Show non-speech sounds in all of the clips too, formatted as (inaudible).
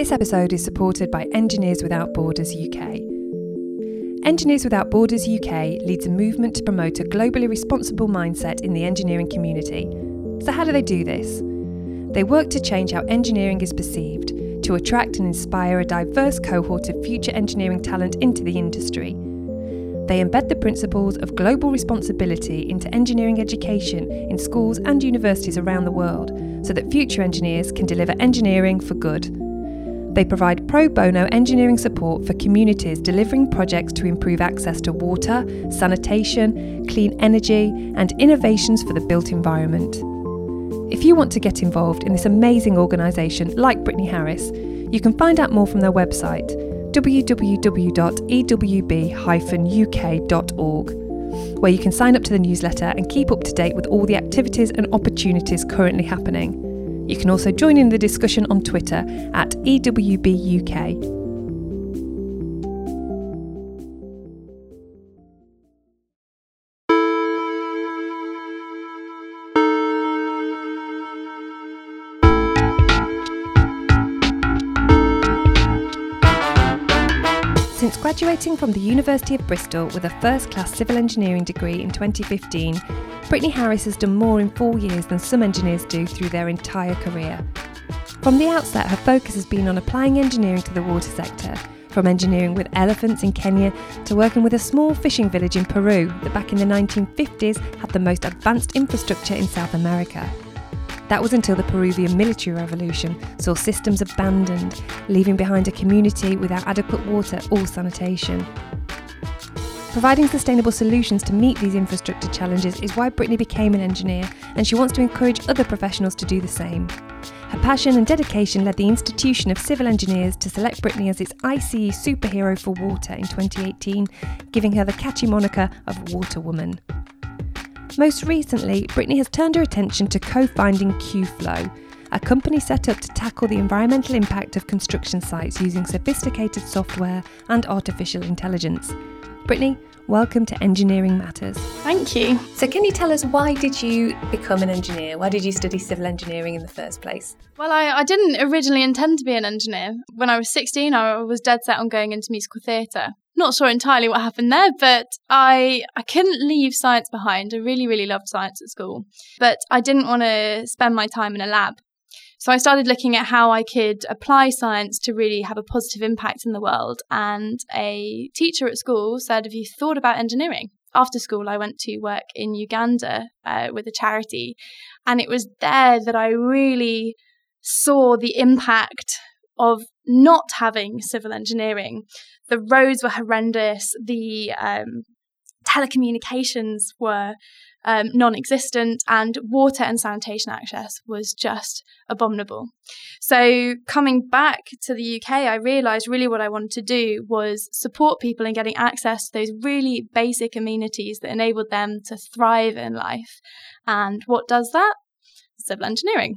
This episode is supported by Engineers Without Borders UK. Engineers Without Borders UK leads a movement to promote a globally responsible mindset in the engineering community. So, how do they do this? They work to change how engineering is perceived, to attract and inspire a diverse cohort of future engineering talent into the industry. They embed the principles of global responsibility into engineering education in schools and universities around the world so that future engineers can deliver engineering for good. They provide pro bono engineering support for communities delivering projects to improve access to water, sanitation, clean energy, and innovations for the built environment. If you want to get involved in this amazing organisation like Brittany Harris, you can find out more from their website www.ewb-uk.org, where you can sign up to the newsletter and keep up to date with all the activities and opportunities currently happening. You can also join in the discussion on Twitter at EWBUK. Graduating from the University of Bristol with a first class civil engineering degree in 2015, Brittany Harris has done more in four years than some engineers do through their entire career. From the outset, her focus has been on applying engineering to the water sector, from engineering with elephants in Kenya to working with a small fishing village in Peru that back in the 1950s had the most advanced infrastructure in South America. That was until the Peruvian military revolution saw systems abandoned, leaving behind a community without adequate water or sanitation. Providing sustainable solutions to meet these infrastructure challenges is why Brittany became an engineer, and she wants to encourage other professionals to do the same. Her passion and dedication led the Institution of Civil Engineers to select Brittany as its ICE superhero for water in 2018, giving her the catchy moniker of Water Woman. Most recently, Brittany has turned her attention to co founding QFlow, a company set up to tackle the environmental impact of construction sites using sophisticated software and artificial intelligence. Brittany, welcome to Engineering Matters. Thank you. So, can you tell us why did you become an engineer? Why did you study civil engineering in the first place? Well, I, I didn't originally intend to be an engineer. When I was 16, I was dead set on going into musical theatre. Not sure entirely what happened there, but I I couldn't leave science behind. I really, really loved science at school, but I didn't want to spend my time in a lab. So I started looking at how I could apply science to really have a positive impact in the world. And a teacher at school said, Have you thought about engineering? After school, I went to work in Uganda uh, with a charity. And it was there that I really saw the impact of not having civil engineering. The roads were horrendous, the um, telecommunications were um, non existent, and water and sanitation access was just abominable. So, coming back to the UK, I realised really what I wanted to do was support people in getting access to those really basic amenities that enabled them to thrive in life. And what does that? Civil engineering.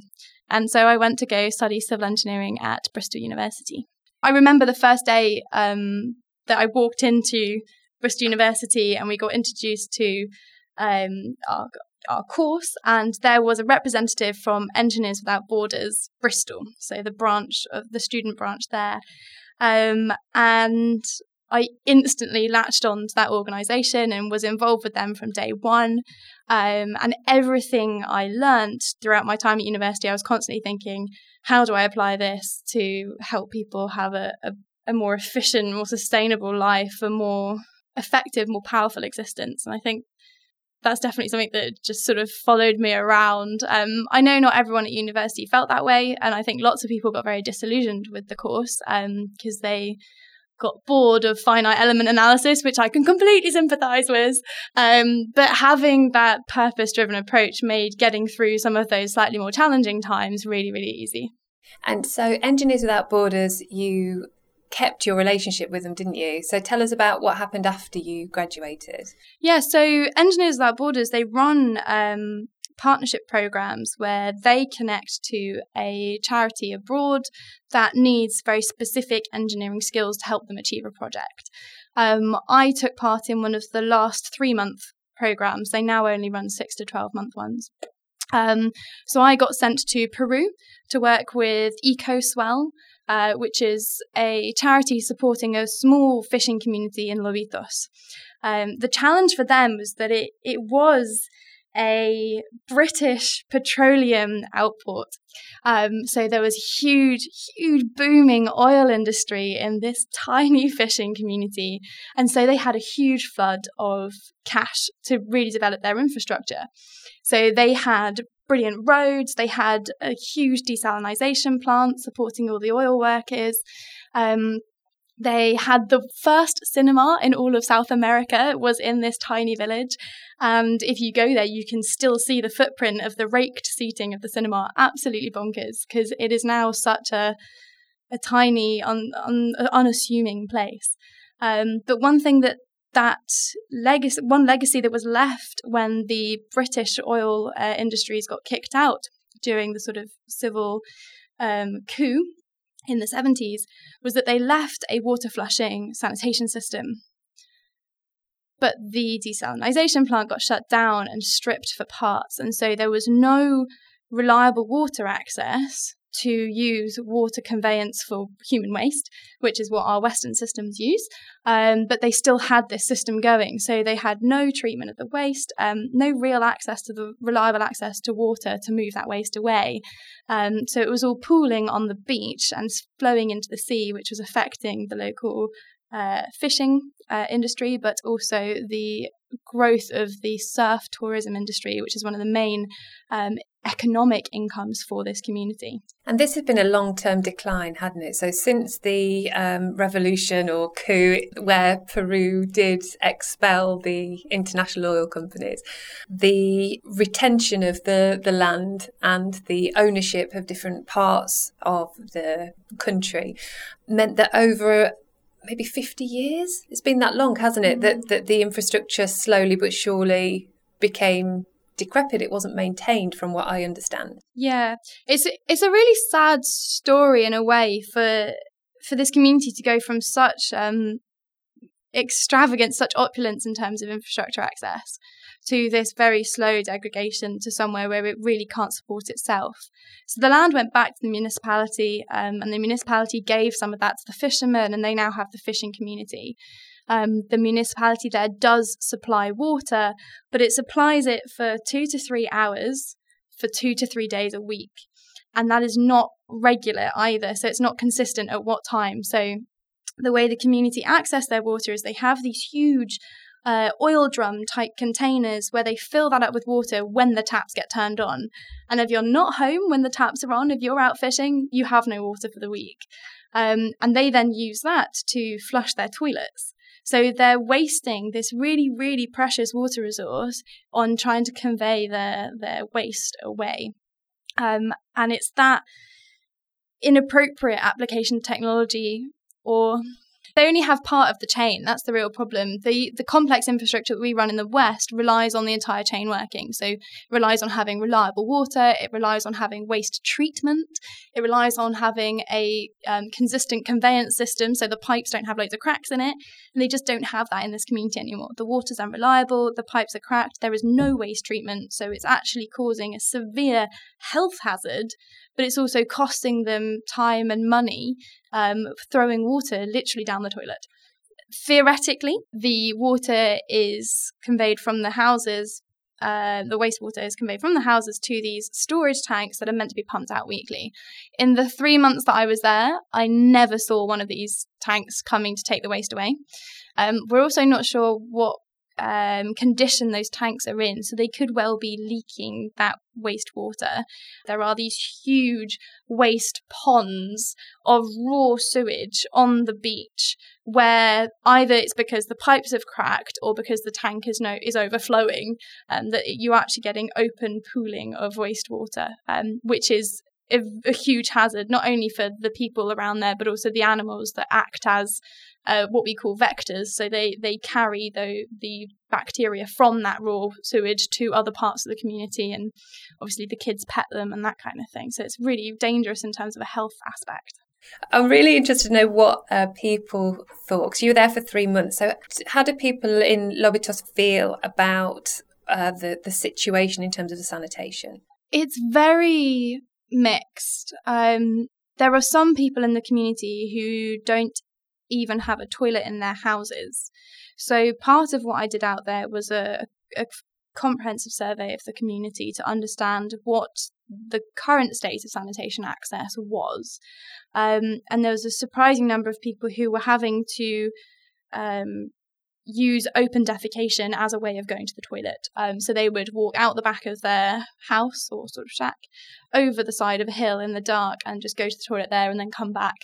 And so I went to go study civil engineering at Bristol University. I remember the first day um, that I walked into Bristol University and we got introduced to um, our, our course, and there was a representative from Engineers Without Borders, Bristol, so the branch of the student branch there. Um, and I instantly latched on to that organisation and was involved with them from day one. Um, and everything I learned throughout my time at university, I was constantly thinking, how do I apply this to help people have a, a, a more efficient, more sustainable life, a more effective, more powerful existence? And I think that's definitely something that just sort of followed me around. Um, I know not everyone at university felt that way, and I think lots of people got very disillusioned with the course because um, they got bored of finite element analysis, which I can completely sympathize with. Um, but having that purpose driven approach made getting through some of those slightly more challenging times really, really easy. And so, Engineers Without Borders, you kept your relationship with them, didn't you? So tell us about what happened after you graduated. Yeah, so Engineers Without Borders, they run um, partnership programs where they connect to a charity abroad that needs very specific engineering skills to help them achieve a project. Um, I took part in one of the last three month programs. They now only run six to 12 month ones. Um, so I got sent to Peru to work with EcoSwell, uh, which is a charity supporting a small fishing community in Lobitos. Um, the challenge for them was that it, it was a British petroleum output. Um, so there was a huge, huge booming oil industry in this (laughs) tiny fishing community. And so they had a huge flood of cash to really develop their infrastructure. So they had brilliant roads, they had a huge desalination plant supporting all the oil workers. Um, they had the first cinema in all of South America was in this tiny village. And if you go there, you can still see the footprint of the raked seating of the cinema. Absolutely bonkers because it is now such a, a tiny, un, un, unassuming place. Um, but one thing that that legacy, one legacy that was left when the British oil uh, industries got kicked out during the sort of civil um, coup in the 70s was that they left a water flushing sanitation system. But the desalination plant got shut down and stripped for parts, and so there was no reliable water access to use water conveyance for human waste, which is what our Western systems use. Um, but they still had this system going. So they had no treatment of the waste, um, no real access to the reliable access to water to move that waste away. Um, so it was all pooling on the beach and flowing into the sea, which was affecting the local uh, fishing uh, industry, but also the growth of the surf tourism industry, which is one of the main um, economic incomes for this community. And this has been a long term decline, hadn't it? So, since the um, revolution or coup, where Peru did expel the international oil companies, the retention of the, the land and the ownership of different parts of the country meant that over maybe 50 years. It's been that long, hasn't it? Mm. That, that the infrastructure slowly but surely became decrepit. It wasn't maintained, from what I understand. Yeah, it's it's a really sad story in a way for for this community to go from such um, extravagance, such opulence in terms of infrastructure access, to this very slow degradation to somewhere where it really can't support itself. So the land went back to the municipality, um, and the municipality gave some of that to the fishermen, and they now have the fishing community. Um, the municipality there does supply water, but it supplies it for two to three hours for two to three days a week. And that is not regular either. So it's not consistent at what time. So the way the community access their water is they have these huge uh, oil drum type containers where they fill that up with water when the taps get turned on. And if you're not home when the taps are on, if you're out fishing, you have no water for the week. Um, and they then use that to flush their toilets. So they're wasting this really, really precious water resource on trying to convey their, their waste away. Um, and it's that inappropriate application of technology or they only have part of the chain. That's the real problem. The the complex infrastructure that we run in the West relies on the entire chain working. So relies on having reliable water. It relies on having waste treatment. It relies on having a um, consistent conveyance system, so the pipes don't have loads of cracks in it. And they just don't have that in this community anymore. The water's unreliable. The pipes are cracked. There is no waste treatment, so it's actually causing a severe health hazard but it's also costing them time and money um, throwing water literally down the toilet. Theoretically, the water is conveyed from the houses, uh, the wastewater is conveyed from the houses to these storage tanks that are meant to be pumped out weekly. In the three months that I was there, I never saw one of these tanks coming to take the waste away. Um, we're also not sure what um, condition those tanks are in. So they could well be leaking that wastewater. There are these huge waste ponds of raw sewage on the beach where either it's because the pipes have cracked or because the tank is no is overflowing and um, that you're actually getting open pooling of wastewater um, which is a, a, huge hazard not only for the people around there but also the animals that act as uh, what we call vectors. So they, they carry the, the bacteria from that raw sewage to other parts of the community, and obviously the kids pet them and that kind of thing. So it's really dangerous in terms of a health aspect. I'm really interested to know what uh, people thought because you were there for three months. So, how do people in Lobitos feel about uh, the the situation in terms of the sanitation? It's very mixed. Um, there are some people in the community who don't even have a toilet in their houses. So part of what I did out there was a, a comprehensive survey of the community to understand what the current state of sanitation access was. Um, and there was a surprising number of people who were having to um, use open defecation as a way of going to the toilet. Um, so they would walk out the back of their house or sort of shack over the side of a hill in the dark and just go to the toilet there and then come back.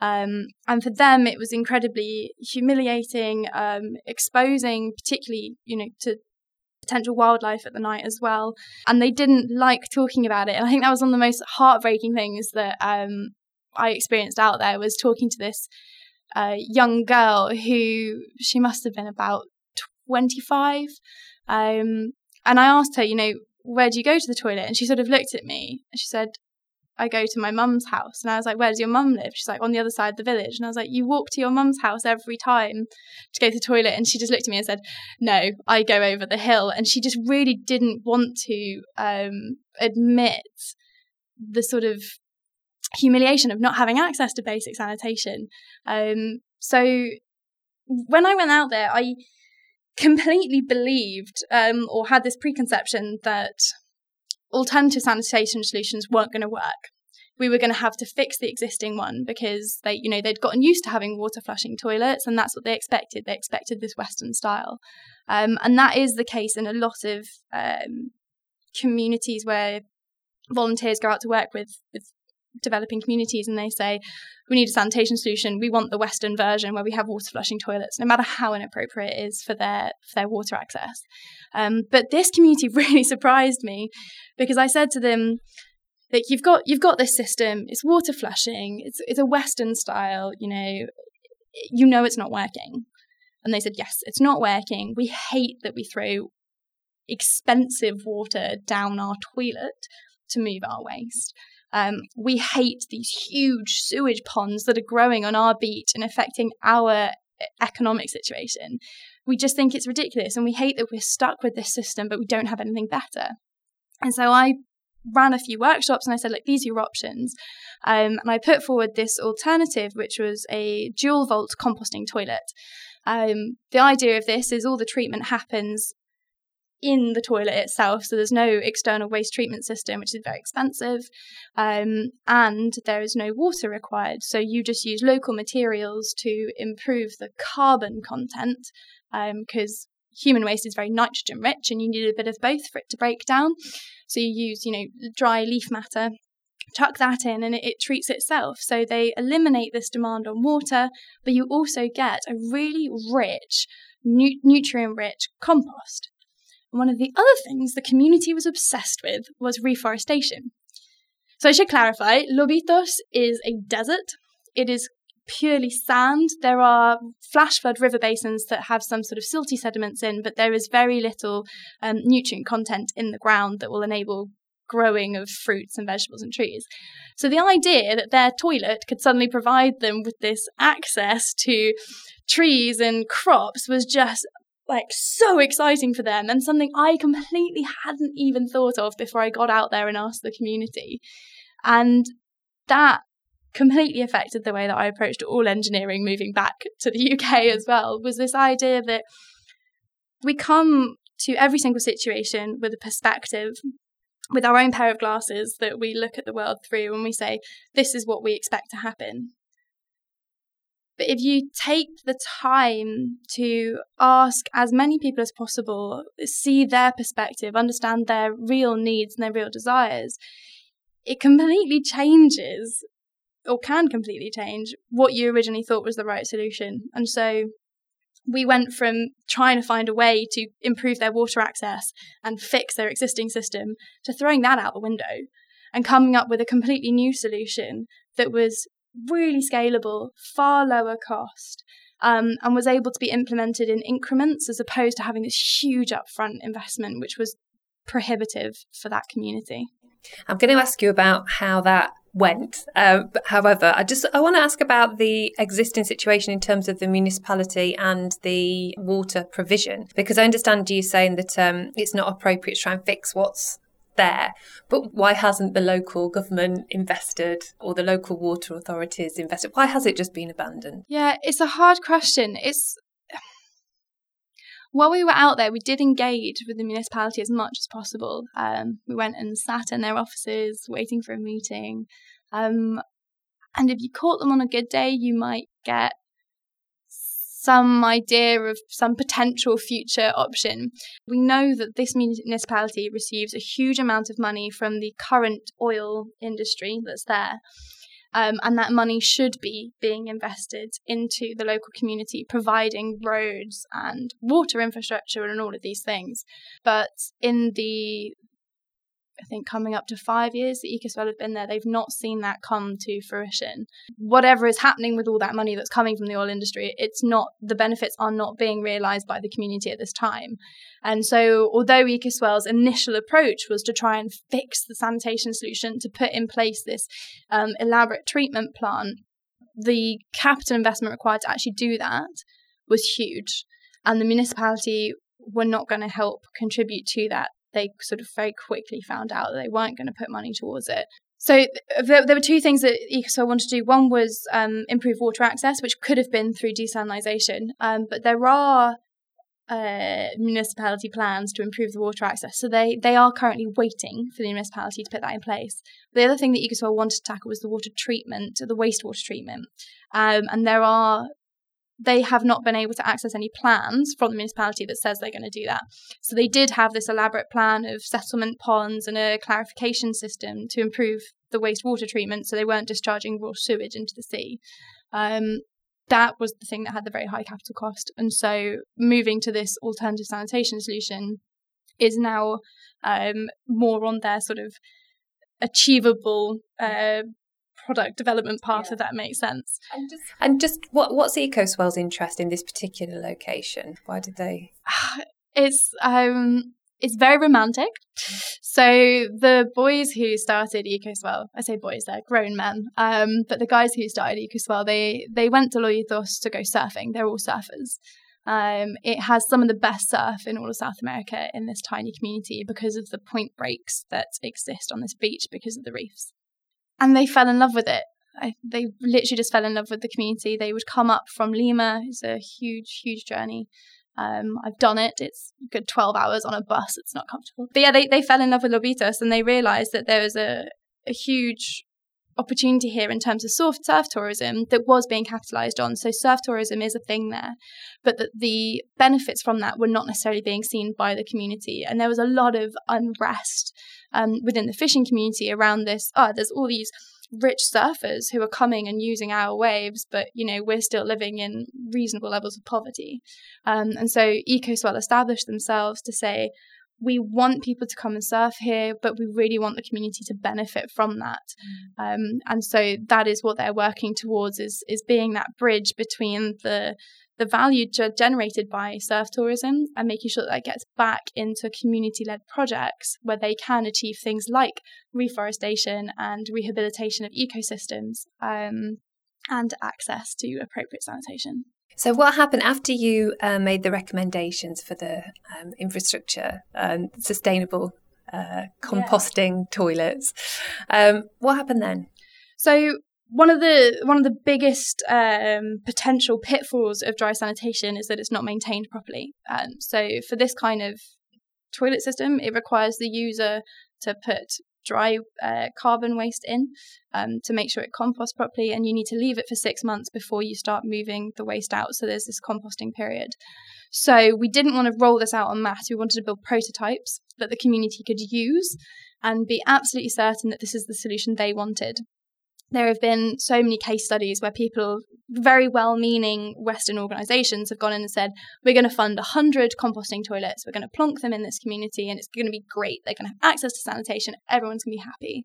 Um, and for them, it was incredibly humiliating, um, exposing, particularly, you know, to potential wildlife at the night as well. And they didn't like talking about it. And (laughs) I think that was one of the most heartbreaking things that um, I experienced out there was talking to this uh, young girl who she must have been about 25. Um, and I asked her, you know, where do you go to the toilet? And she sort of looked at me and she said, I go to my mum's house. And I was like, Where does your mum live? She's like, On the other side of the village. And I was like, You walk to your mum's house every time to go to the toilet. And she just looked at me and said, No, I go over the hill. And she just really didn't want to um, admit the sort of humiliation of not having access to basic sanitation. Um, so when I went out there, I completely believed um, or had this preconception that alternative sanitation solutions weren't going to work. We were going to have to fix the existing one because they, you know, they'd gotten used to having water flushing toilets, and that's what they expected. They expected this Western style, um, and that is the case in a lot of um, communities where volunteers go out to work with with developing communities and they say, we need a sanitation solution. We want the Western version where we have water flushing toilets, no matter how inappropriate it is for their for their water access. Um, but this community (laughs) really surprised me because I said to them, like you've got you've got this system. It's water flushing. It's it's a Western style. You know, you know it's not working. And they said, yes, it's not working. We hate that we throw expensive water down our toilet to move our waste. Um, we hate these huge sewage ponds that are growing on our beach and affecting our economic situation. We just think it's ridiculous and we hate that we're stuck with this system, but we don't have anything better. And so I ran a few workshops and I said, look, these are your options. Um, and I put forward this alternative, which was a dual vault composting toilet. Um, the idea of this is all the treatment happens in the toilet itself. So there's no external waste treatment system, which is very expensive. Um, and there is no water required. So you just use local materials to improve the carbon content because um, human waste is very nitrogen rich and you need a bit of both for it to break down. So you use, you know, dry leaf matter tuck that in and it, it, treats itself. So they eliminate this demand on water, but you also get a really rich, nu- nutrient rich compost. One of the other things the community was obsessed with was reforestation. So I should clarify Lobitos is a desert. It is purely sand. There are flash flood river basins that have some sort of silty sediments in, but there is very little um, nutrient content in the ground that will enable growing of fruits and vegetables and trees. So the idea that their toilet could suddenly provide them with this access to trees and crops was just like so exciting for them and something I completely hadn't even thought of before I got out there and asked the community. And that completely affected the way that I approached all engineering moving back to the UK as well was this idea that we come to every single situation with a perspective with our own pair of glasses that we look at the world through and we say this is what we expect to happen but if you take the time to ask as many people as possible, see their perspective, understand their real needs and their real desires, it completely changes or can completely change what you originally thought was the right solution. And so we went from trying to find a way to improve their water access and fix their existing system to throwing that out the window and coming up with a completely new solution that was really scalable, far lower cost, um, and was able to be implemented in increments as opposed to having this huge upfront investment, which was prohibitive for that community. I'm going to ask you about how that went. Uh, however, I just I want to ask about the existing situation in terms of the municipality and the water provision, because I understand you saying that um, it's not appropriate to try and fix what's there. But why hasn't the local government invested or the local water authorities invested? Why has it just been abandoned? Yeah, it's a hard question. It's while we were out there, we did engage with the municipality as much as possible. Um, we went and sat in their offices waiting for a meeting. Um, and if you caught them on a good day, you might get some idea of some potential future option. We know that this municipality receives a huge amount of money from the current oil industry that's there. Um, and that money should be being invested into the local community, providing roads and water infrastructure and all of these things. But in the I think coming up to five years that Ecoswell have been there, they've not seen that come to fruition. Whatever is happening with all that money that's coming from the oil industry, it's not the benefits are not being realised by the community at this time. And so, although Ecoswell's initial approach was to try and fix the sanitation solution to put in place this um, elaborate treatment plant, the capital investment required to actually do that was huge. And the municipality were not going to help contribute to that they sort of very quickly found out that they weren't going to put money towards it. So there, there were two things that Ecoswell wanted to do. One was um, improve water access, which could have been through desalination, um, but there are uh, municipality plans to improve the water access. So they, they are currently waiting for the municipality to put that in place. The other thing that Ecoswell wanted to tackle was the water treatment, the wastewater treatment. Um, and there are they have not been able to access any plans from the municipality that says they're going to do that. So they did have this elaborate plan of settlement ponds and a clarification system to improve the wastewater treatment so they weren't discharging raw sewage into the sea. Um, that was the thing that had the very high capital cost. And so moving to this alternative sanitation solution is now um, more on their sort of achievable uh, product development path, yeah. if that makes sense. And just, and just what what's Ecoswell's interest in this particular location? Why did they? (sighs) It's um it's very romantic. So the boys who started Ecoswell, I say boys, they're grown men, um, but the guys who started Ecoswell, they they went to Lobitos to go surfing. They're all surfers. Um, it has some of the best surf in all of South America in this tiny community because of the point breaks that exist on this beach because of the reefs and they fell in love with it. I, they literally just fell in love with the community. They would come up from Lima. It's a huge, huge journey. Um, I've done it. It's good 12 hours on a bus. It's not comfortable. But yeah, they, they fell in love with Lobitos and they realized that there was a, a huge opportunity here in terms of surf, surf tourism that was being capitalized on. So surf tourism is a thing there, but that the benefits from that were not necessarily being seen by the community. And there was a lot of unrest um, within the fishing community around this. Oh, there's all these rich surfers who are coming and using our waves, but you know we're still living in reasonable levels of poverty. Um, and so Ecoswell established themselves to say we want people to come and surf here, but we really want the community to benefit from that. Mm. Um, and so that is what they're working towards is is being that bridge between the the value generated by surf tourism and making sure that that gets back into community led projects where they can achieve things like reforestation and rehabilitation of ecosystems um, and access to appropriate sanitation. So, what happened after you uh, made the recommendations for the um, infrastructure and sustainable uh, composting yeah. toilets? Um, what happened then? So, one of the one of the biggest um, potential pitfalls of dry sanitation is that it's not maintained properly. Um, so for this kind of toilet system, it requires the user to put dry uh, carbon waste in um, to make sure it composts properly, and you need to leave it for six months before you start moving the waste out. So there's this composting period. So we didn't want to roll this out en masse. We wanted to build prototypes that the community could use and be absolutely certain that this is the solution they wanted there have been so many case studies where people, very well meaning Western organizations, have gone in and said, We're going to fund 100 composting toilets, we're going to plonk them in this community, and it's going to be great. They're going to have access to sanitation, everyone's going to be happy.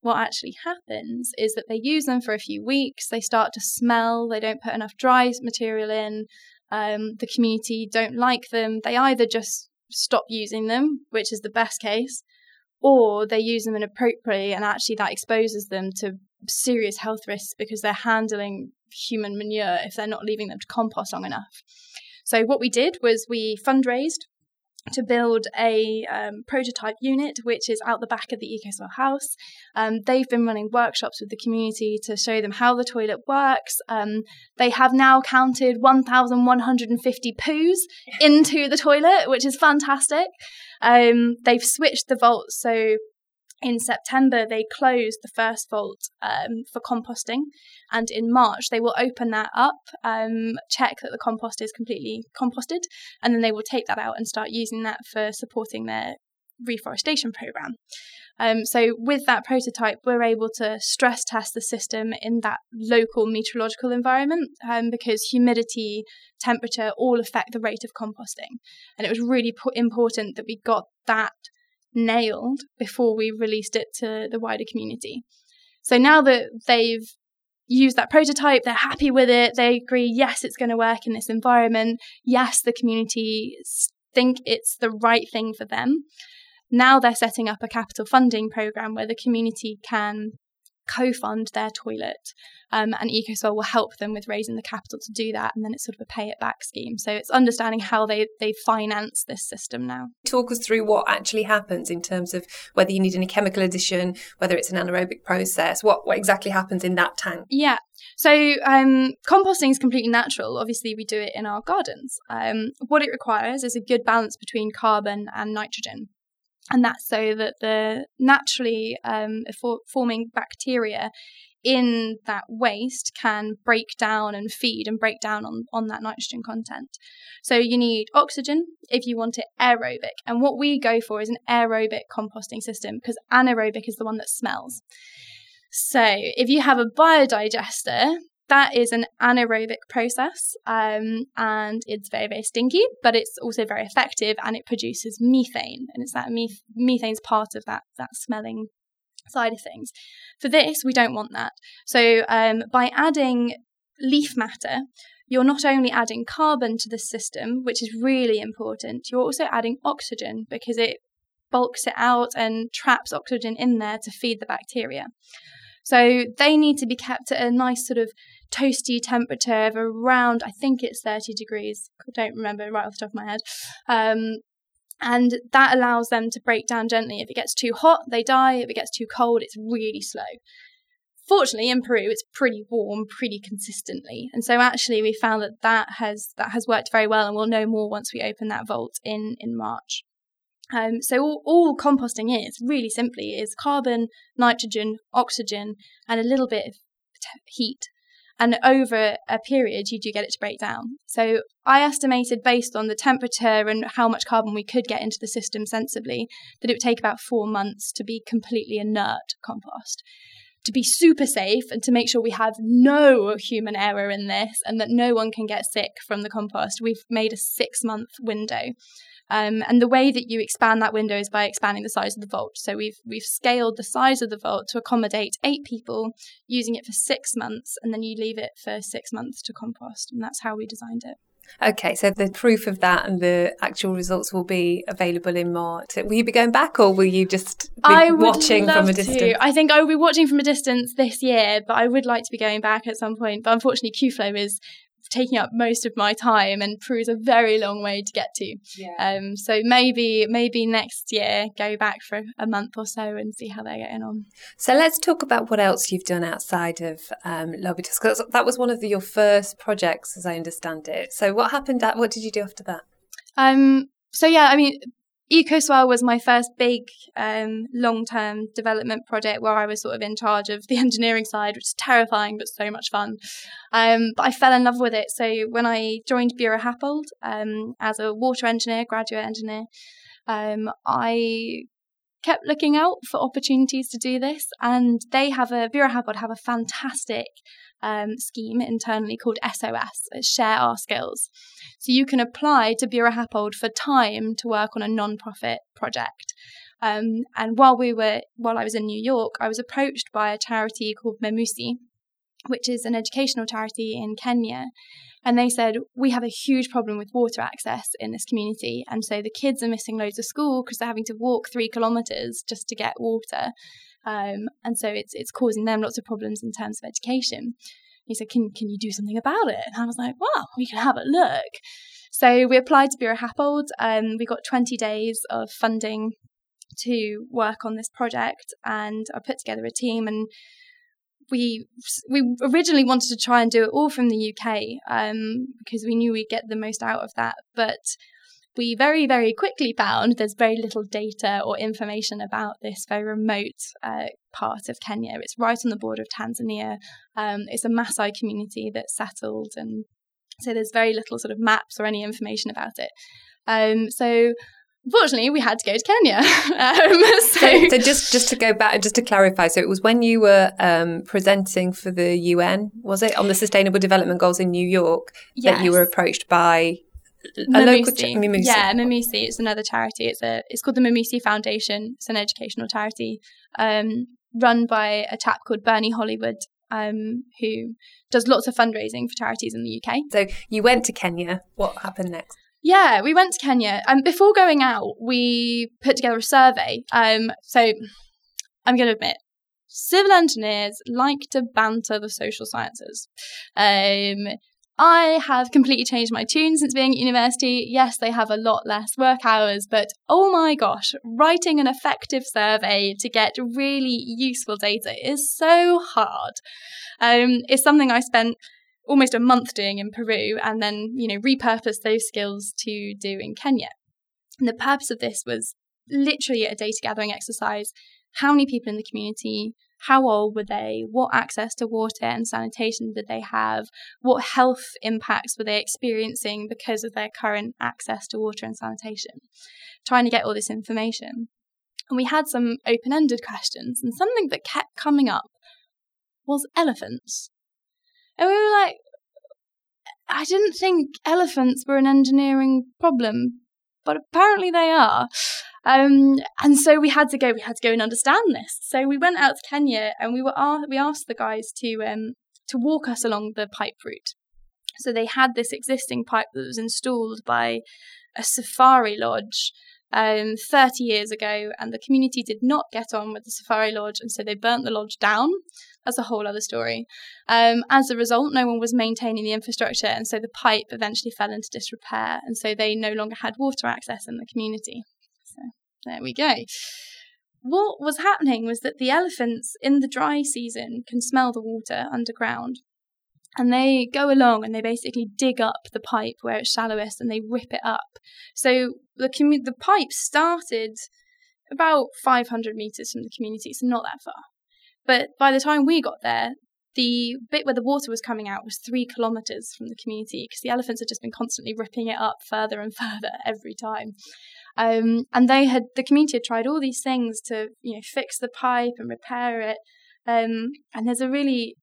What actually happens is that they use them for a few weeks, they start to smell, they don't put enough dry material in, um, the community don't like them. They either just stop using them, which is the best case, or they use them inappropriately and actually that exposes them to serious health risks because they're handling human manure if they're not leaving them to compost long enough. So what we did was we fundraised to build a um, prototype unit, which is out the back of the EcoSwell house. Um, they've been running workshops with the community to show them how the toilet works. Um, they have now counted 1,150 poos into the toilet, which is fantastic. Um, they've switched the vaults, so in September, they closed the first vault um, for composting, and in March, they will open that up, um, check that the compost is completely composted, and then they will take that out and start using that for supporting their reforestation program. Um, so, with that prototype, we're able to stress test the system in that local meteorological environment um, because humidity, temperature all affect the rate of composting. And it was really po- important that we got that nailed before we released it to the wider community. So now that they've used that prototype, they're happy with it, they agree, yes, it's going to work in this environment, yes, the community think it's the right thing for them. Now they're setting up a capital funding program where the community can co fund their toilet. Um, and EcoSwell will help them with raising the capital to do that. And then it's sort of a pay it back scheme. So it's understanding how they, they finance this system now. Talk us through what actually happens in terms of whether you need any chemical addition, whether it's an anaerobic process, what, what exactly happens in that tank. Yeah. So um, composting is completely natural. Obviously, we do it in our gardens. Um, what it requires is a good balance between carbon and nitrogen and that's so that the naturally um, for, forming bacteria in that waste can break down and feed and break down on, on that nitrogen content. So you need oxygen if you want it aerobic. And what we go for is an aerobic composting system because anaerobic is the one that smells. So if you have a biodigester, that is an anaerobic process um, and it's very, very stinky, but it's also very effective and it produces methane. And it's that meth- methane's part of that, that smelling side of things. For this, we don't want that. So um, by adding leaf matter, you're not only adding carbon to the system, which is really important, you're also adding oxygen because it bulks it out and traps oxygen in there to feed the bacteria. So they need to be kept at a nice sort of toasty temperature of around, I think it's 30 degrees. I don't remember right off the top of my head. Um, and that allows them to break down gently. If it gets too hot, they die. If it gets too cold, it's really slow. Fortunately, in Peru, it's pretty warm, pretty consistently, and so actually we found that that has that has worked very well, and we'll know more once we open that vault in in March. Um, so all, all composting is really simply is carbon, nitrogen, oxygen, and a little bit of heat and over a period you do get it to break down. So I estimated based on the temperature and how much carbon we could get into the system sensibly that it would take about four months to be completely inert compost. To be super safe and to make sure we have no human error in this and that no one can get sick from the compost, we've made a six month window. Um, and the way that you expand that window is by expanding the size of the vault. So we've we've scaled the size of the vault to accommodate eight people, using it for six months, and then you leave it for six months to compost, and that's how we designed it. Okay, so the proof of that and the actual results will be available in March. Will you be going back or will you just be I watching from a distance? To. I think I will be watching from a distance this year, but I would like to be going back at some point. But unfortunately, QFlow is taking up most of my time and Peru's a very long way to get to. Yeah. Um, so maybe maybe next year go back for a month or so and see how they're getting on. So let's talk about what else you've done outside of um, Lobitos because that was one of the, your first projects, as I understand it. So what happened? At, what did you do after that? Um, so yeah, I mean, EcoSwell was my first big um, long term development project where I was sort of in charge of the (laughs) engineering side, which is terrifying but so much fun. Um, but I fell in love with it. So when I joined Buro Happold um, as a water engineer, graduate engineer, um, I kept looking out for opportunities to do this. And they have a, Buro Happold have a fantastic um, scheme internally called SOS, Share Our Skills. So you can apply to Buro Happold for time to work on a non-profit project. Um, and while we were, while I was in New York, I was approached by a charity called Memusi, which is an educational charity in Kenya. And they said, We have a huge problem with water access in this community. And so the kids are missing loads of school because they're having to walk three kilometres just to get water. Um, and so it's it's causing them lots of problems in terms of education. He said, "Can can you do something about it?" And I was like, "Well, we can have a look." So we applied to Buro Happold. Um, we got 20 days of funding to work on this project, and I put together a team and we we originally wanted to try and do it all from the UK um, because we knew we'd get the most out of that, but we very very quickly found there's very little data or information about this very remote uh, part of Kenya. It's right on the border of Tanzania. Um, it's a Maasai community that's settled, and so there's very little sort of maps or any information about it. Um, so unfortunately, we had to go to Kenya. (laughs) um, so, so, so, just just to go back, just to clarify, so it was when you were um, presenting for the UN, was it on the Sustainable Development Goals in New York yes. that you were approached by a local ch- Memusi. Yeah, Memusi. It's another charity. It's a it's called the Memusi Foundation. It's an educational charity um, run by a chap called Bernie Hollywood, um, who does lots of fundraising for charities in the UK. So you went to Kenya. What happened next? Yeah, we went to Kenya. And um, before going out, we put together a survey. Um, so I'm going to admit, civil engineers like to banter the social sciences. Um, I have completely changed my tune since being at university. Yes, they have a lot less work hours, but oh my gosh, writing an effective survey to get really useful data is so hard. Um, it's something I spent almost a month doing in Peru and then, you know, repurpose those skills to do in Kenya. And the purpose of this was literally a data gathering exercise. How many people in the community? How old were they? What access to water and sanitation did they have? What health impacts were they experiencing because of their current access to water and sanitation? Trying to get all this information. And we had some open ended questions, and something that kept coming up was elephants. And we were like, I didn't think elephants were an engineering problem, but apparently they are. Um, and so we had to go. We had to go and understand this. So we went out to Kenya, and we were we asked the guys to um, to walk us along the pipe route. So they had this existing pipe that was installed by a safari lodge um, 30 years ago, and the community did not get on with the Safari Lodge, and so they burnt the lodge down. That's a whole other story. Um, as a result, no one was maintaining the infrastructure, and so the pipe eventually fell into disrepair, and so they no longer had water access in the community. So there we go. What was happening was that the elephants in the dry season can smell the water underground, and they go along and they basically dig up the pipe where it's shallowest and they rip it up. So the commu- the pipe started about 500 meters from the community, so not that far. But by the time we got there, the bit where the water was coming out was three kilometers from the community because the elephants had just been constantly ripping it up further and (laughs) further every time. Um, and they had the community had tried all these things to you know fix the pipe and repair it. Um, and there's a really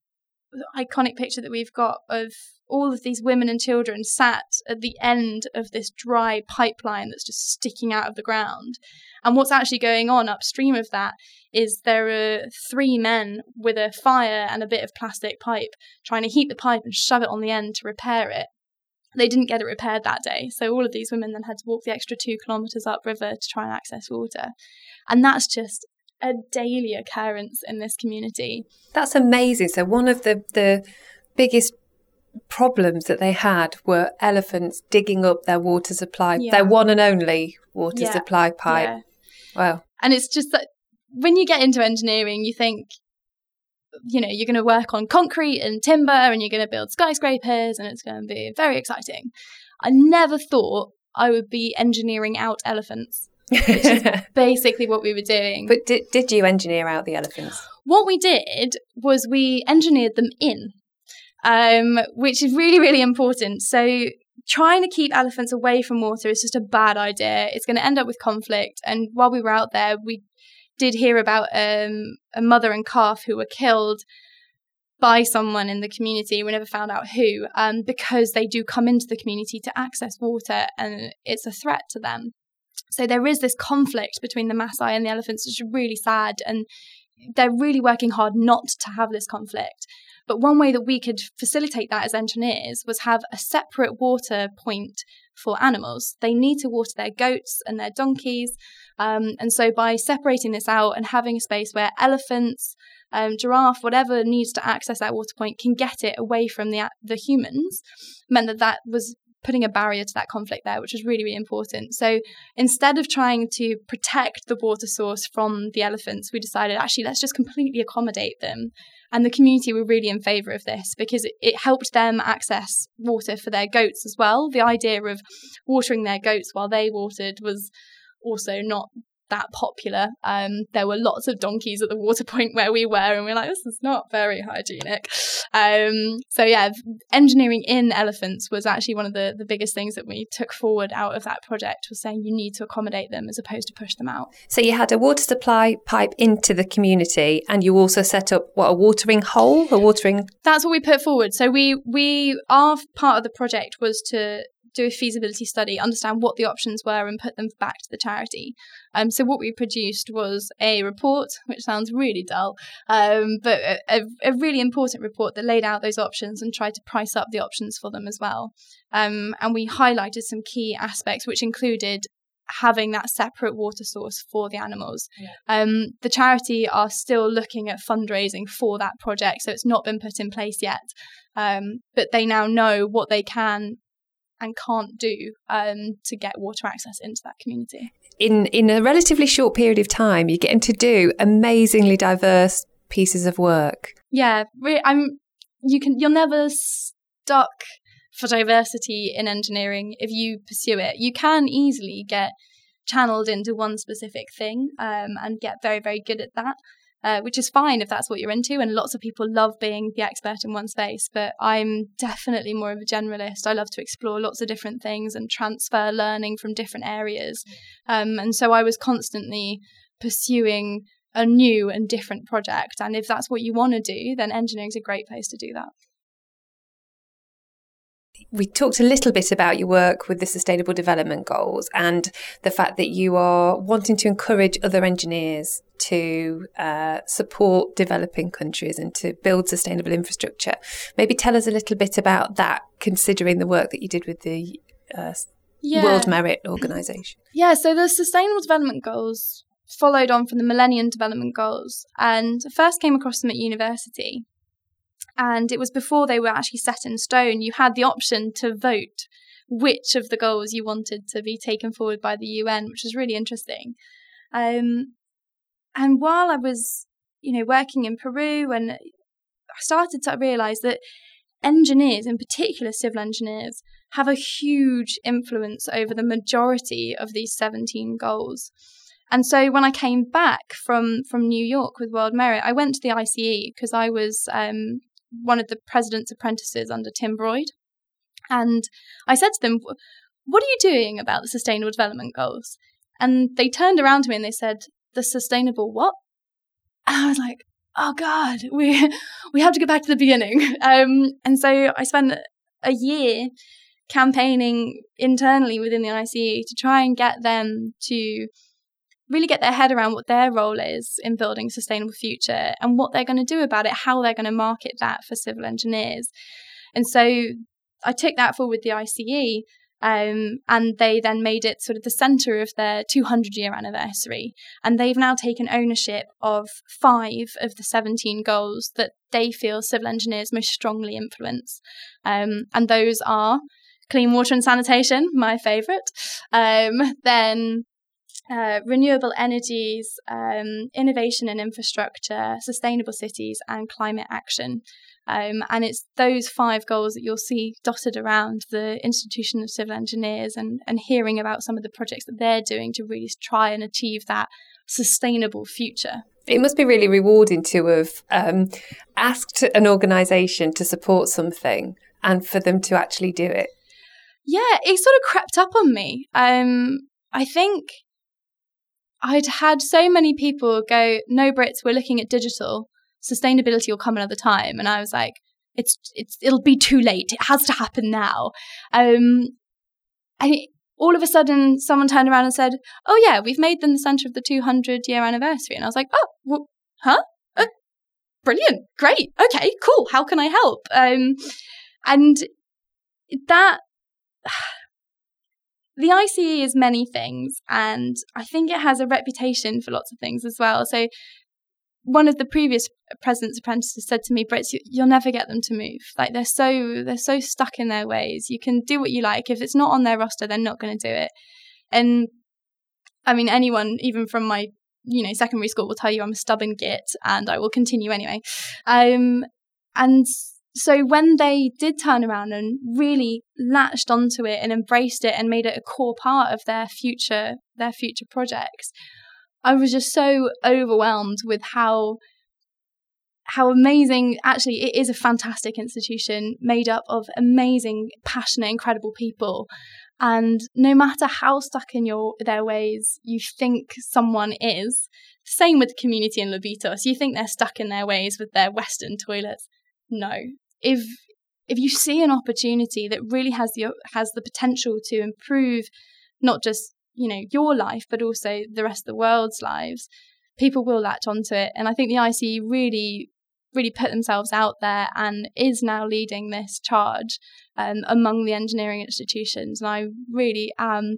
iconic picture that we've got of all of these women and children sat at the end of this dry pipeline that's just sticking out of the ground. And what's actually going on upstream of that is there are three men with a fire and a bit of plastic pipe trying to heat the pipe and shove it on the end to repair it. They didn't get it repaired that day, so all of these women then had to walk the extra two kilometres upriver to try and access water. And that's just a daily occurrence in this community. That's amazing. So one of the the biggest problems that they had were elephants digging up their water supply, yeah. their one and only water yeah. supply pipe. Yeah. Wow. And it's just that when you get into engineering, you think, you know, you're going to work on concrete and timber and you're going to build skyscrapers and it's going to be very exciting. I never thought I would be engineering out elephants which is (laughs) basically what we were doing. But did, did you engineer out the elephants? What we did was we engineered them in, um, which is really, really important. So trying to keep elephants away from water is just a bad idea. It's going to end up with conflict. And while we were out there, we did hear about um, a mother and calf who were killed by someone in the community. We never found out who, um, because they do come into the community to access water and it's a threat to them. So there is this conflict between the Maasai and the elephants, which is really sad. And they're really working hard not to have this conflict. But one way that we could facilitate that as engineers was have a separate water point for animals. They need to water their goats and their donkeys. Um, and so by separating this out and having a space where elephants, um, giraffe, whatever needs to access that water point can get it away from the, the humans, meant that that was putting a barrier to that conflict there, which was really, really important. So instead of trying to protect the water source from the elephants, we decided actually let's just completely accommodate them. And the community were really in favour of this because it, it helped them access water for their goats as well. The idea of watering their goats while they watered was also not that popular. Um, there were lots of donkeys at the water (laughs) point where we were, and we are like, this is not very hygienic. Um, so yeah, engineering in elephants was actually one of the, the biggest things that we took forward out of that project was saying you need to accommodate them as opposed to push them out. So you had a water supply pipe into the community, and you also set up what a watering hole, a watering. That's what we put forward. So we we our part of the project was to do a feasibility study, understand what the options were, and put them back to the charity. Um, so what we produced was a report, which sounds really dull, um, but a, a, really important report that laid out those options and tried to price up the options for them as well. Um, and we highlighted some key aspects, which included having that separate water source for the animals. Yeah. Um, the charity are still looking at fundraising for that project, so it's not been put in place yet. Um, but they now know what they can and can't do um, to get water access into that community. In in a relatively short period of time, you're getting to do amazingly diverse pieces of work. Yeah, I'm. You can. You're never stuck for diversity in engineering if you pursue it. You can easily get channeled into one specific thing um, and get very very good at that uh, which is fine if that's what you're into. And lots of people love being the expert in one space, but I'm definitely more of a generalist. I love to explore lots of different things and transfer learning from different areas. Um, and so I was constantly pursuing a new and different project. And if that's what you want to do, then engineering is a great place to do that we talked a little bit about your work with the Sustainable Development Goals and the fact that you are wanting to encourage other engineers to uh, support developing countries and to build sustainable infrastructure. Maybe tell us a little bit about that, considering the work that you did with the uh, yeah. World Merit Organization. Yeah, so the Sustainable Development Goals followed on from the Millennium Development Goals and first came across them at university and it was before they were actually set in stone. You had the option to vote which of the goals you wanted to be taken forward by the UN, which was really interesting. Um, and while I was, you know, working in Peru, and I started to realize that engineers, in particular civil engineers, have a huge influence over the majority of these 17 goals. And so when I came back from from New York with World Merit, I went to the ICE because I was um, one of the president's apprentices under Tim Broyd. And I said to them, What are you doing about the Sustainable Development Goals? And they turned around to me and they said, The sustainable what? And I was like, Oh God, (laughs) we we have to go back to the beginning. (laughs) Um, and so I spent a year campaigning internally within the ICE to try and get them to really get their head around what their role is in building a sustainable future and what they're going to do about it, how they're going to market that for civil engineers. And so I took that forward with the ICE. Um, and they then made it sort of the centre of their 200 year anniversary. And they've now taken ownership of five of the 17 goals that they feel civil engineers most strongly influence. Um, and those are clean water and sanitation, my favourite. Um, then uh, renewable energies, um, innovation and infrastructure, sustainable cities, and climate action. Um, and it's those five goals that you'll see dotted around the Institution of Civil Engineers and, and hearing about some of the projects that they're doing to really try and achieve that sustainable future. It must be really rewarding to have um, asked an organisation to support something and for them to actually do it. Yeah, it sort of crept up on me. Um, I think I'd had so many people go, no, Brits, we're looking at digital. Sustainability will come another time. And I was like, it's, it's, it'll be too late. It has to happen now. Um, and it, all of a sudden, someone turned around and said, oh, yeah, we've made them the centre of the 200 year anniversary. And I was like, oh, well, huh? Uh, brilliant. Great. Okay, cool. How can I help? Um, and that the ICE is many things, and I think it has a reputation for lots of things as well. So one of the previous president's apprentices said to me, "Brits, you'll never get them to move. Like they're so they're so stuck in their ways. You can do what you like. If it's not on their roster, they're not going to do it." And I mean, anyone, even from my you know secondary school, will tell you I'm a stubborn git, and I will continue anyway. Um, and so when they did turn around and really latched onto it and embraced it and made it a core part of their future their future projects i was just so overwhelmed with how how amazing actually it is a fantastic institution made up of amazing passionate incredible people and no matter how stuck in your their ways you think someone is same with the community in Lobitos. You think they're stuck in their ways with their Western toilets. No, if if you see an opportunity that really has the has the potential to improve not just you know your life but also the rest of the world's lives people will latch onto it. And i think the ice really really put themselves out there and is now leading this charge um, among the engineering institutions. And i really am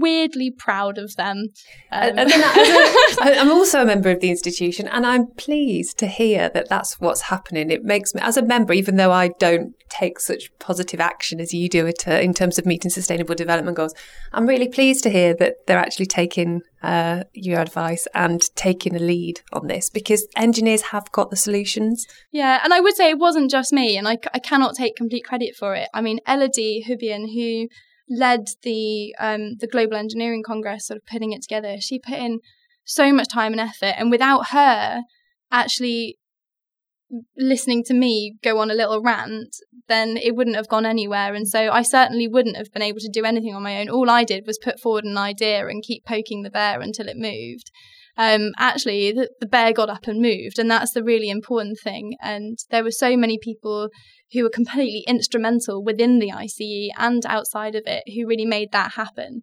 weirdly proud of them. Um. And, (laughs) I'm also a member of the institution, and I'm pleased to hear that that's what's happening. It makes me, as a member, even though I don't take such positive action as you do it uh, in terms of meeting sustainable development goals, I'm really pleased to hear that they're actually taking uh, your advice and taking a lead on this because engineers have got the solutions. Yeah, and I would say it wasn't just me, and I, I cannot take complete credit for it. I mean, Elodie Hubian, who led the um, the Global Engineering Congress, sort of putting it together. She put in so much time and effort, and without her actually listening to me go on a little rant, then it wouldn't have gone anywhere. And so I certainly wouldn't have been able to do anything on my own. All I did was put forward an idea and keep poking the bear until it moved. Um, actually, the, the bear got up and moved, and that's the really important thing. And there were so many people who were completely instrumental within the ICE and outside of it who really made that happen.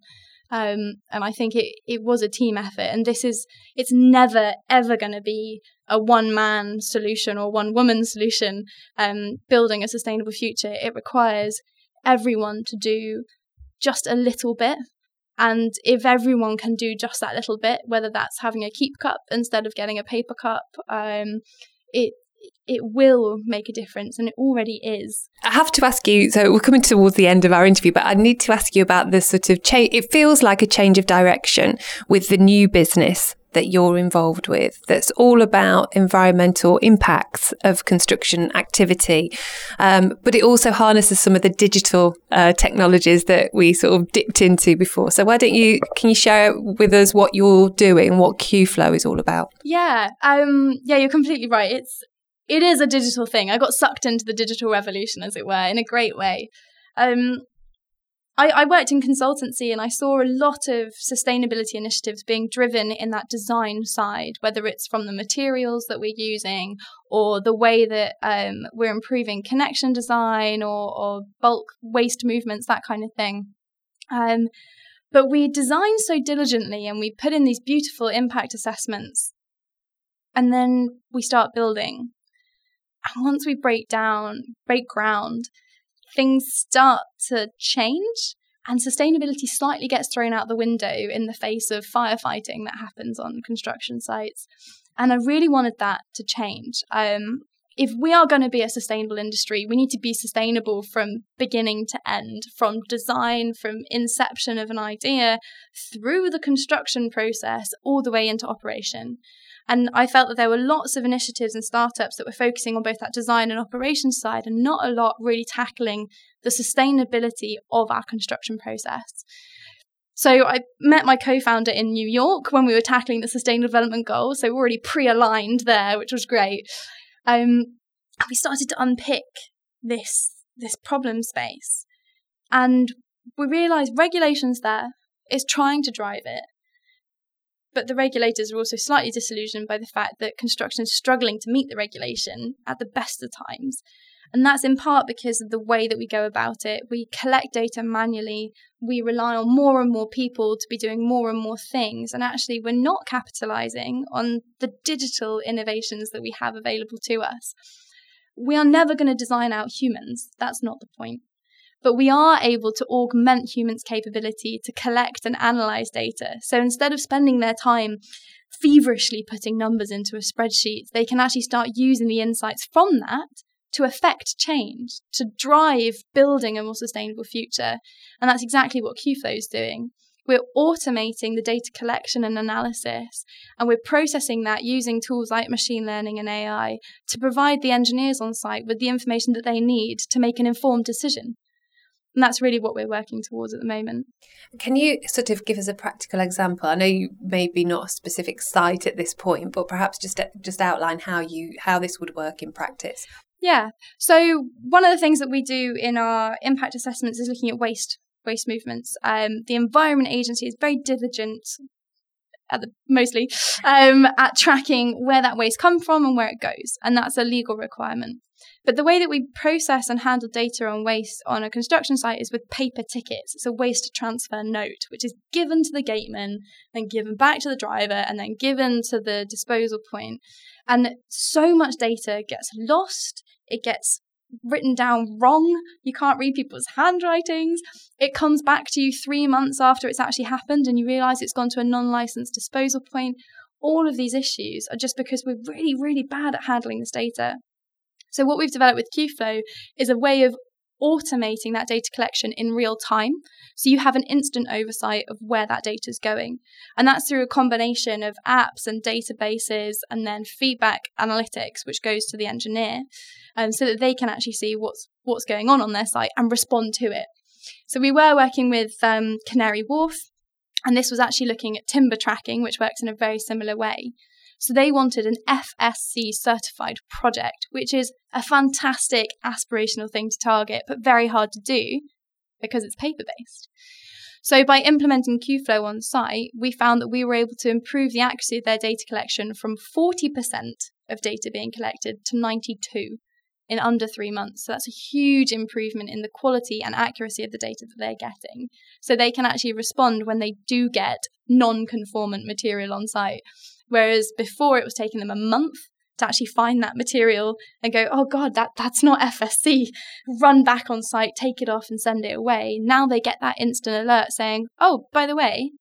Um, and I think it, it was a team effort. And this is, it's never, ever going to be a one man solution or one woman solution um, building a sustainable future. It requires everyone to do just a little bit. And if everyone can do just that little bit, whether that's having a keep cup instead of getting a paper cup, um, it it will make a difference and it already is. I have to ask you so we're coming towards the end of our interview, but I need to ask you about this sort of change. It feels like a change of direction with the new business that you're involved with that's all about environmental impacts of construction activity. Um, but it also harnesses some of the digital uh, technologies that we sort of dipped into before. So why don't you, can you share with us what you're doing, what Qflow is all about? Yeah, um, yeah, you're completely right. It's, it is a digital thing. I got sucked into the digital revolution, as it were, in a great way. Um, I, I, worked in consultancy and I saw a lot of sustainability initiatives being driven in that design side, whether it's from the materials that we're using or the way that um, we're improving connection design or, or, bulk waste movements, that kind of thing. Um, but we design so diligently and we put in these beautiful impact assessments and then we start building and once we break down, break ground, things start to change and sustainability slightly gets thrown out the window in the face of firefighting that happens on construction sites. And I really wanted that to change. Um, if we are going to be a sustainable industry, we need to be sustainable from beginning to end, from design, from inception of an idea through the construction process, all the way into operation. And I felt that there were lots of initiatives and startups that were focusing on both that design and operations side and not a lot really tackling the sustainability of our construction process. So I met my co-founder in New York when we were tackling the sustainable development goals. So we're already pre-aligned there, which was great. Um, and we started to unpick this this problem space, and we realised regulations there is trying to drive it, but the regulators are also slightly disillusioned by the fact that construction is struggling to meet the regulation at the best of times. And that's in part because of the way that we go about it. We collect data manually, we rely on more and more people to be doing more and more things. And actually, we're not capitalizing on the digital innovations that we have available to us. We are never going to design out humans. That's not the point but we are able to augment humans' capability to collect and analyze data. So instead of spending their time feverishly putting numbers into a spreadsheet. They can actually start using the insights from that to affect change, to drive building a more sustainable future. And that's exactly what QFlow is doing. We're automating the data collection and analysis, and we're processing that using tools like machine learning and AI to provide the engineers on site with the information that they need to make an informed decision. And that's really what we're working towards at the moment. Can you sort of give us a practical example? I know you maybe not a specific site at this point, but perhaps just just outline how you how this would work in practice. Yeah. So one of the things that we do in our impact assessments is looking at waste waste movements. Um, the Environment Agency is very diligent, at the, mostly, um, at tracking where that waste comes from and where it goes, and that's a legal requirement. But the way that we process and handle data on waste on a construction site is with paper tickets. It's a waste transfer note, which is given to the gateman, then given back to the driver, and then given to the disposal point. And so much data gets lost, it gets written down wrong. You can't read people's handwritings. It comes back to you three months after it's actually happened, and you realize it's gone to a non licensed disposal point. All of these issues are just because we're really, really bad at handling this data. So, what we've developed with QFlow is a way of automating that data collection in real time. So you have an instant oversight of where that data is going. And that's through a combination of apps and databases and then feedback analytics, which goes to the engineer, um, so that they can actually see what's what's going on on their site and respond to it. So we were working with um, Canary Wharf, and this was actually looking at timber tracking, which works in a very similar way. So they wanted an FSC certified project, which is a fantastic aspirational thing to target, but very hard to do because it's paper based. So by implementing QFlow on site, we found that we were able to improve the accuracy of their data collection from 40% of data being collected to 92 in under three months. So that's a huge improvement in the quality and accuracy of the data that they're getting. So they can actually respond when they do get non conformant material on site. Whereas before it was taking them a month to actually find that material and go, oh God, that, that's not FSC. Run back on site, take it off and send it away. Now they get that instant alert saying, oh, by the way,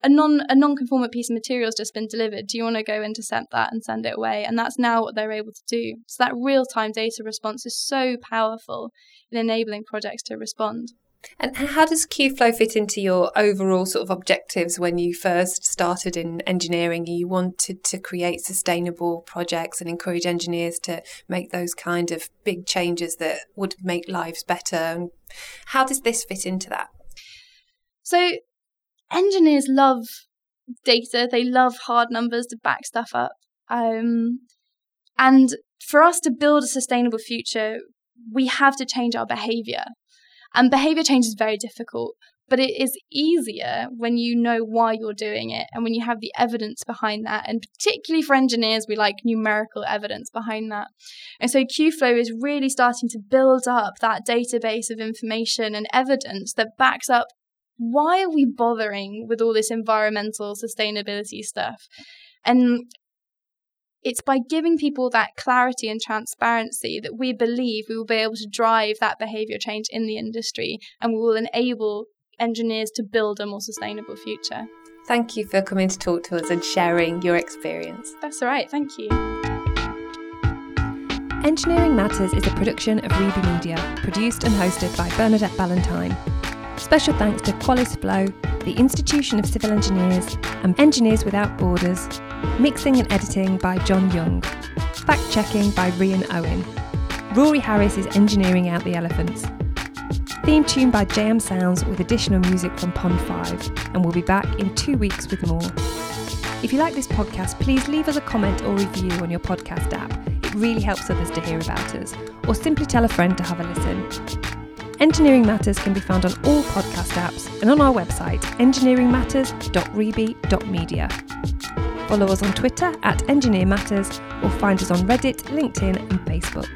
a non a non-conformant piece of material has just been delivered. Do you want to go intercept that and send it away? And that's now what they're able to do. So that real-time data response is so powerful in enabling projects to respond. And how does QFlow fit into your overall sort of objectives when you first started in engineering? You wanted to create sustainable projects and encourage engineers to make those kind of big changes that would make lives better. How does this fit into that? So, engineers love data, they love hard numbers to back stuff up. Um, and for us to build a sustainable future, we have to change our behavior. And behavior change is very difficult, but it is easier when you know why you're doing it and when you have the evidence behind that. And particularly for engineers, we like numerical evidence behind that. And so QFlow is really starting to build up that database of information and evidence that backs up why are we bothering with all this environmental sustainability stuff? And it's by giving people that clarity and transparency that we believe we will be able to drive that behavior change in the industry and we will enable engineers to build a more sustainable future. Thank you for coming to talk to us and sharing your experience. That's all right, thank you. Engineering Matters is a production of Reby Media, produced and hosted by Bernadette Ballantyne. Special thanks to Qualis Flow, the Institution of Civil Engineers, and Engineers Without Borders. Mixing and editing by John Young. Fact checking by Rian Owen. Rory Harris is engineering out the elephants. Theme tune by JM Sounds with additional music from Pond 5, and we'll be back in two weeks with more. If you like this podcast, please leave us a comment or review on your podcast app. It really helps others to hear about us, or simply tell a friend to have a listen. Engineering Matters can be found on all podcast apps and on our website, engineeringmatters.reby.media. Follow us on Twitter at Engineer Matters or find us on Reddit, LinkedIn, and Facebook.